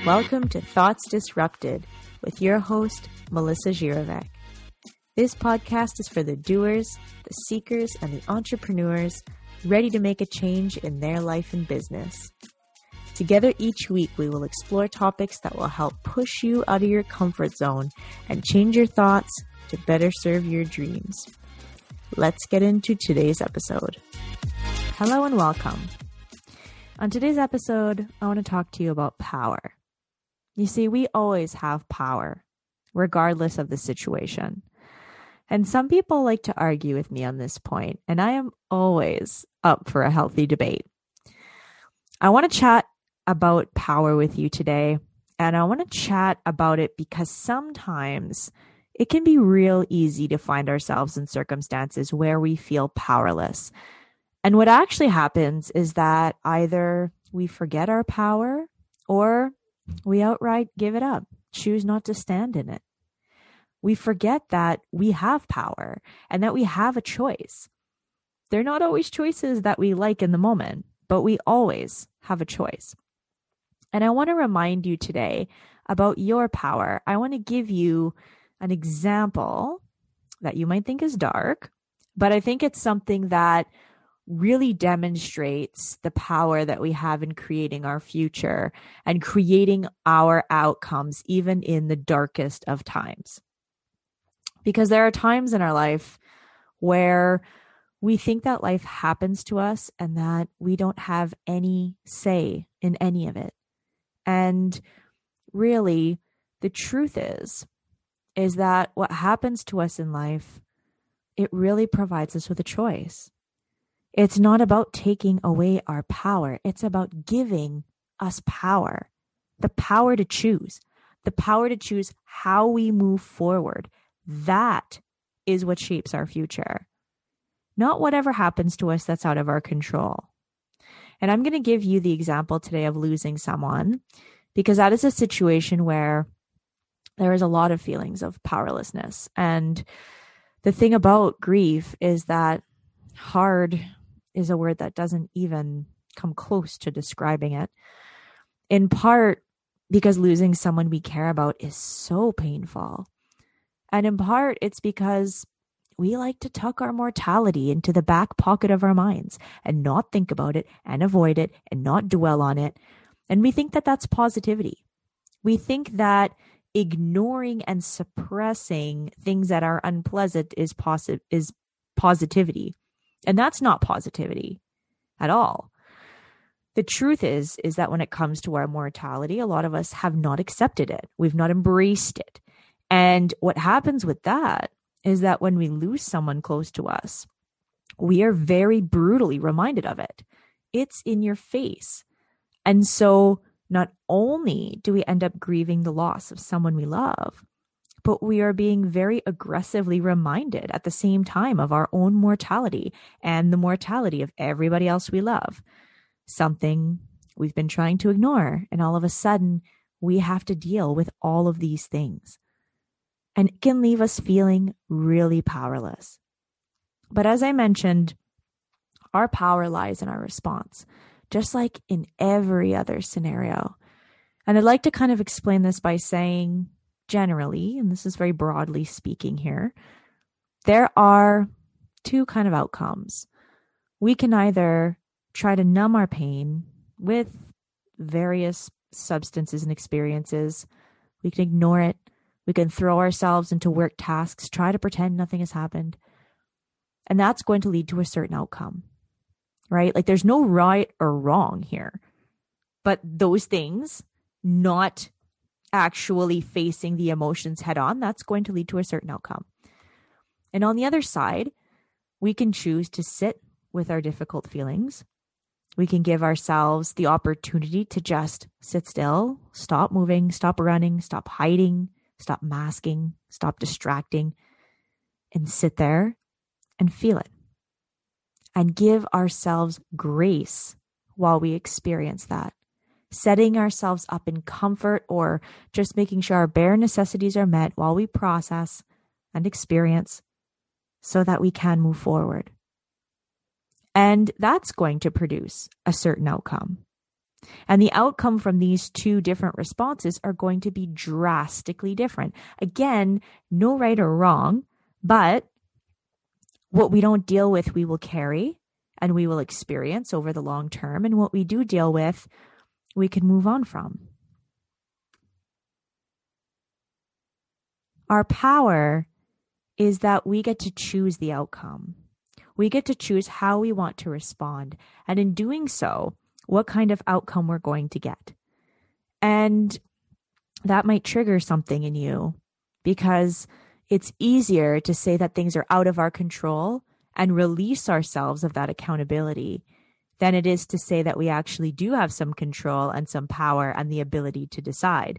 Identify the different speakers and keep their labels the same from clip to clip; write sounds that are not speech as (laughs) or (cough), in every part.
Speaker 1: Mm-hmm. Welcome to Thoughts Disrupted with your host, Melissa Girovec. This podcast is for the doers, the seekers, and the entrepreneurs ready to make a change in their life and business. Together each week, we will explore topics that will help push you out of your comfort zone and change your thoughts to better serve your dreams. Let's get into today's episode. Hello and welcome. On today's episode, I want to talk to you about power. You see, we always have power, regardless of the situation. And some people like to argue with me on this point, and I am always up for a healthy debate. I want to chat about power with you today, and I want to chat about it because sometimes it can be real easy to find ourselves in circumstances where we feel powerless. And what actually happens is that either we forget our power or we outright give it up, choose not to stand in it. We forget that we have power and that we have a choice. They're not always choices that we like in the moment, but we always have a choice. And I want to remind you today about your power. I want to give you an example that you might think is dark, but I think it's something that really demonstrates the power that we have in creating our future and creating our outcomes, even in the darkest of times. Because there are times in our life where we think that life happens to us and that we don't have any say in any of it. And really, the truth is, is that what happens to us in life, it really provides us with a choice. It's not about taking away our power. It's about giving us power, the power to choose, the power to choose how we move forward. That is what shapes our future, not whatever happens to us that's out of our control. And I'm going to give you the example today of losing someone because that is a situation where there is a lot of feelings of powerlessness. And the thing about grief is that hard is a word that doesn't even come close to describing it. In part because losing someone we care about is so painful. And in part, it's because we like to tuck our mortality into the back pocket of our minds and not think about it and avoid it and not dwell on it. And we think that that's positivity. We think that ignoring and suppressing things that are unpleasant is positive is positivity. And that's not positivity at all. The truth is is that when it comes to our mortality, a lot of us have not accepted it. We've not embraced it. And what happens with that is that when we lose someone close to us, we are very brutally reminded of it. It's in your face. And so not only do we end up grieving the loss of someone we love, but we are being very aggressively reminded at the same time of our own mortality and the mortality of everybody else we love. Something we've been trying to ignore. And all of a sudden, we have to deal with all of these things. And it can leave us feeling really powerless. But as I mentioned, our power lies in our response, just like in every other scenario. And I'd like to kind of explain this by saying generally, and this is very broadly speaking here, there are two kind of outcomes. We can either try to numb our pain with various substances and experiences. We can ignore it. We can throw ourselves into work tasks, try to pretend nothing has happened. And that's going to lead to a certain outcome, right? Like there's no right or wrong here. But those things, not actually facing the emotions head on, that's going to lead to a certain outcome. And on the other side, we can choose to sit with our difficult feelings. We can give ourselves the opportunity to just sit still, stop moving, stop running, stop hiding, stop masking, stop distracting, and sit there and feel it. And give ourselves grace while we experience that setting ourselves up in comfort or just making sure our bare necessities are met while we process and experience so that we can move forward. And that's going to produce a certain outcome. And the outcome from these two different responses are going to be drastically different. Again, no right or wrong, but what we don't deal with, we will carry and we will experience over the long term. And what we do deal with, we can move on from. Our power is that we get to choose the outcome. We get to choose how we want to respond. And in doing so, what kind of outcome we're going to get. And that might trigger something in you because it's easier to say that things are out of our control and release ourselves of that accountability than it is to say that we actually do have some control and some power and the ability to decide.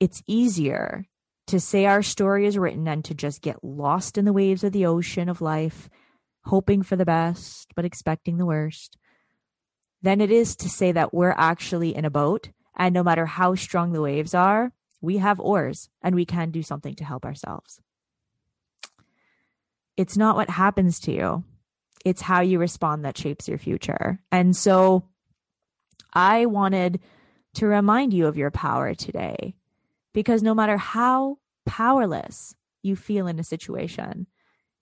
Speaker 1: It's easier to say our story is written and to just get lost in the waves of the ocean of life, hoping for the best, but expecting the worst, than it is to say that we're actually in a boat and no matter how strong the waves are, we have oars and we can do something to help ourselves. It's not what happens to you, it's how you respond that shapes your future. And so I wanted to remind you of your power today because no matter how powerless you feel in a situation,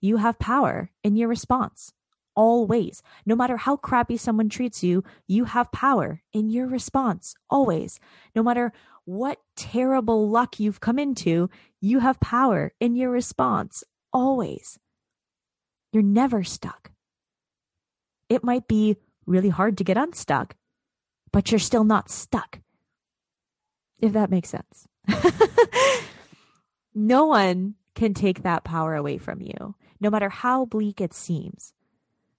Speaker 1: you have power in your response always. No matter how crappy someone treats you, you have power in your response always. No matter what terrible luck you've come into, you have power in your response always. You're never stuck. It might be really hard to get unstuck, but you're still not stuck. If that makes sense. (laughs) no one can take that power away from you, no matter how bleak it seems.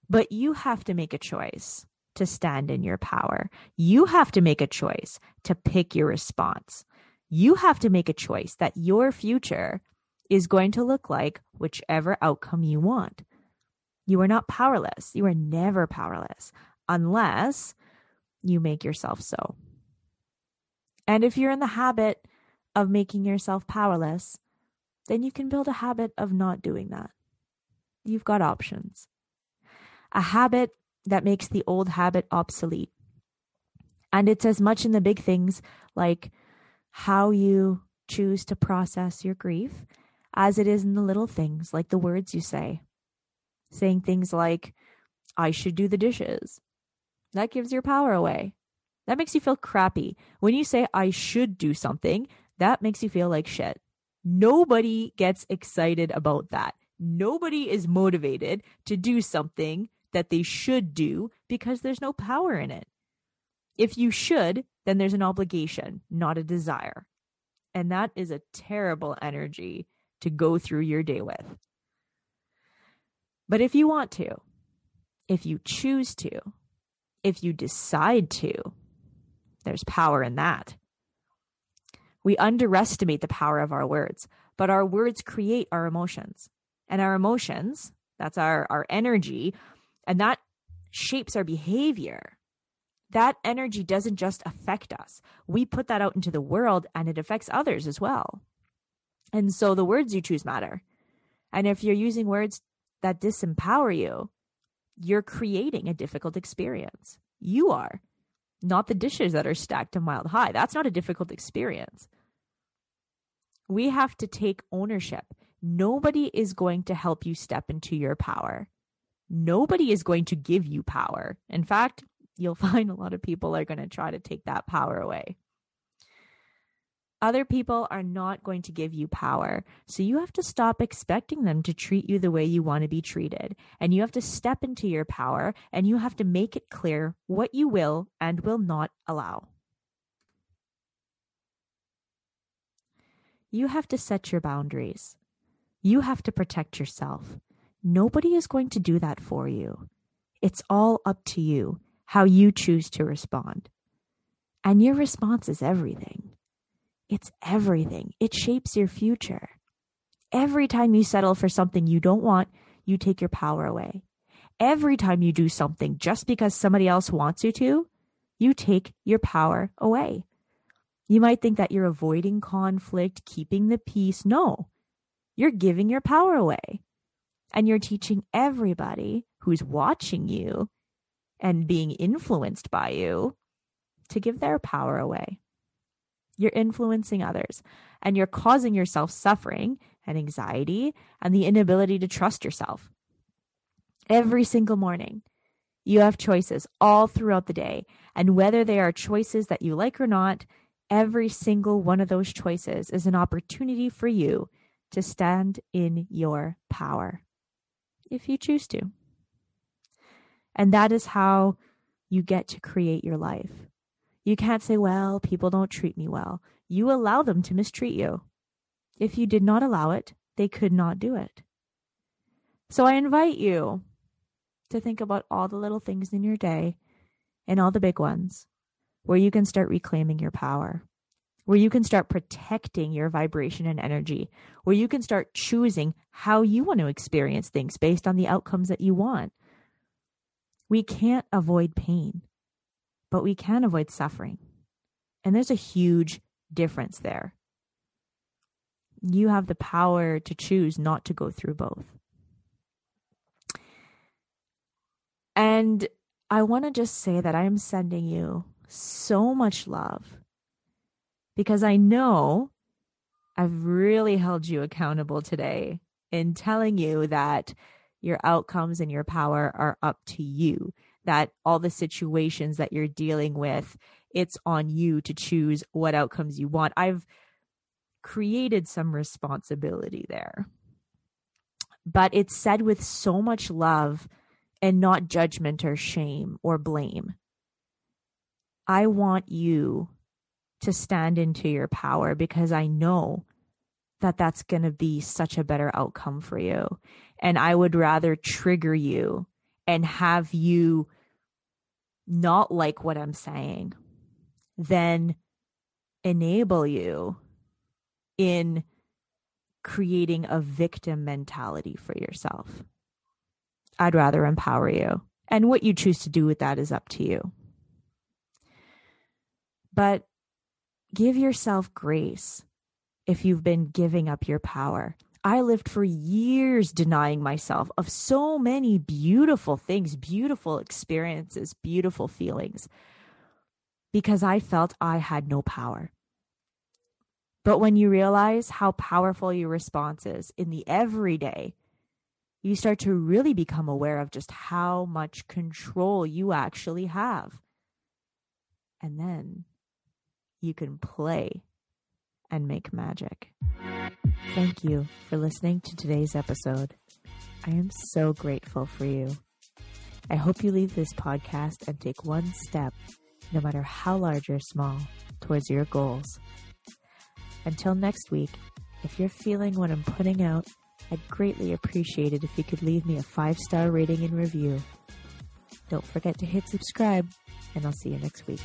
Speaker 1: But you have to make a choice to stand in your power. You have to make a choice to pick your response. You have to make a choice that your future is going to look like whichever outcome you want. You are not powerless. You are never powerless unless you make yourself so. And if you're in the habit of making yourself powerless, then you can build a habit of not doing that. You've got options a habit that makes the old habit obsolete. And it's as much in the big things like how you choose to process your grief as it is in the little things like the words you say. Saying things like, I should do the dishes. That gives your power away. That makes you feel crappy. When you say, I should do something, that makes you feel like shit. Nobody gets excited about that. Nobody is motivated to do something that they should do because there's no power in it. If you should, then there's an obligation, not a desire. And that is a terrible energy to go through your day with. But if you want to, if you choose to, if you decide to, there's power in that. We underestimate the power of our words, but our words create our emotions. And our emotions, that's our, our energy, and that shapes our behavior. That energy doesn't just affect us. We put that out into the world and it affects others as well. And so the words you choose matter. And if you're using words that disempower you, you're creating a difficult experience. You are, not the dishes that are stacked a mile high. That's not a difficult experience. We have to take ownership. Nobody is going to help you step into your power nobody is going to give you power. In fact, you'll (laughs) find a lot of people are going to try to take that power away. Other people are not going to give you power. So you have to stop expecting them to treat you the way you want to be treated. And you have to step into your power and you have to make it clear what you will and will not allow. You have to set your boundaries. You have to protect yourself. Nobody is going to do that for you. It's all up to you how you choose to respond. And your response is everything. It's everything. It shapes your future. Every time you settle for something you don't want, you take your power away. Every time you do something just because somebody else wants you to, you take your power away. You might think that you're avoiding conflict, keeping the peace. No, you're giving your power away and you're teaching everybody who's watching you and being influenced by you to give their power away. You're influencing others and you're causing yourself suffering and anxiety and the inability to trust yourself. Every single morning, you have choices all throughout the day. And whether they are choices that you like or not, every single one of those choices is an opportunity for you to stand in your power if you choose to. And that is how you get to create your life. You can't say, well, people don't treat me well. You allow them to mistreat you. If you did not allow it, they could not do it. So I invite you to think about all the little things in your day and all the big ones where you can start reclaiming your power, where you can start protecting your vibration and energy, where you can start choosing how you want to experience things based on the outcomes that you want. We can't avoid pain, but we can avoid suffering. And there's a huge difference there. You have the power to choose not to go through both. And I want to just say that I am sending you so much love because I know I've really held you accountable today in telling you that your outcomes and your power are up to you, that all the situations that you're dealing with, it's on you to choose what outcomes you want. I've created some responsibility there. But it's said with so much love and not judgment or shame or blame. I want you to stand into your power because I know that that's going to be such a better outcome for you. And I would rather trigger you and have you not like what I'm saying then enable you in creating a victim mentality for yourself. I'd rather empower you. And what you choose to do with that is up to you. But give yourself grace if you've been giving up your power. I lived for years denying myself of so many beautiful things, beautiful experiences, beautiful feelings, because I felt I had no power. But when you realize how powerful your response is in the everyday, you start to really become aware of just how much control you actually have. And then you can play and make magic. Thank you for listening to today's episode. I am so grateful for you. I hope you leave this podcast and take one step, no matter how large or small, towards your goals. Until next week, if you're feeling what I'm putting out, I'd greatly appreciate it if you could leave me a five star rating and review. Don't forget to hit subscribe, and I'll see you next week.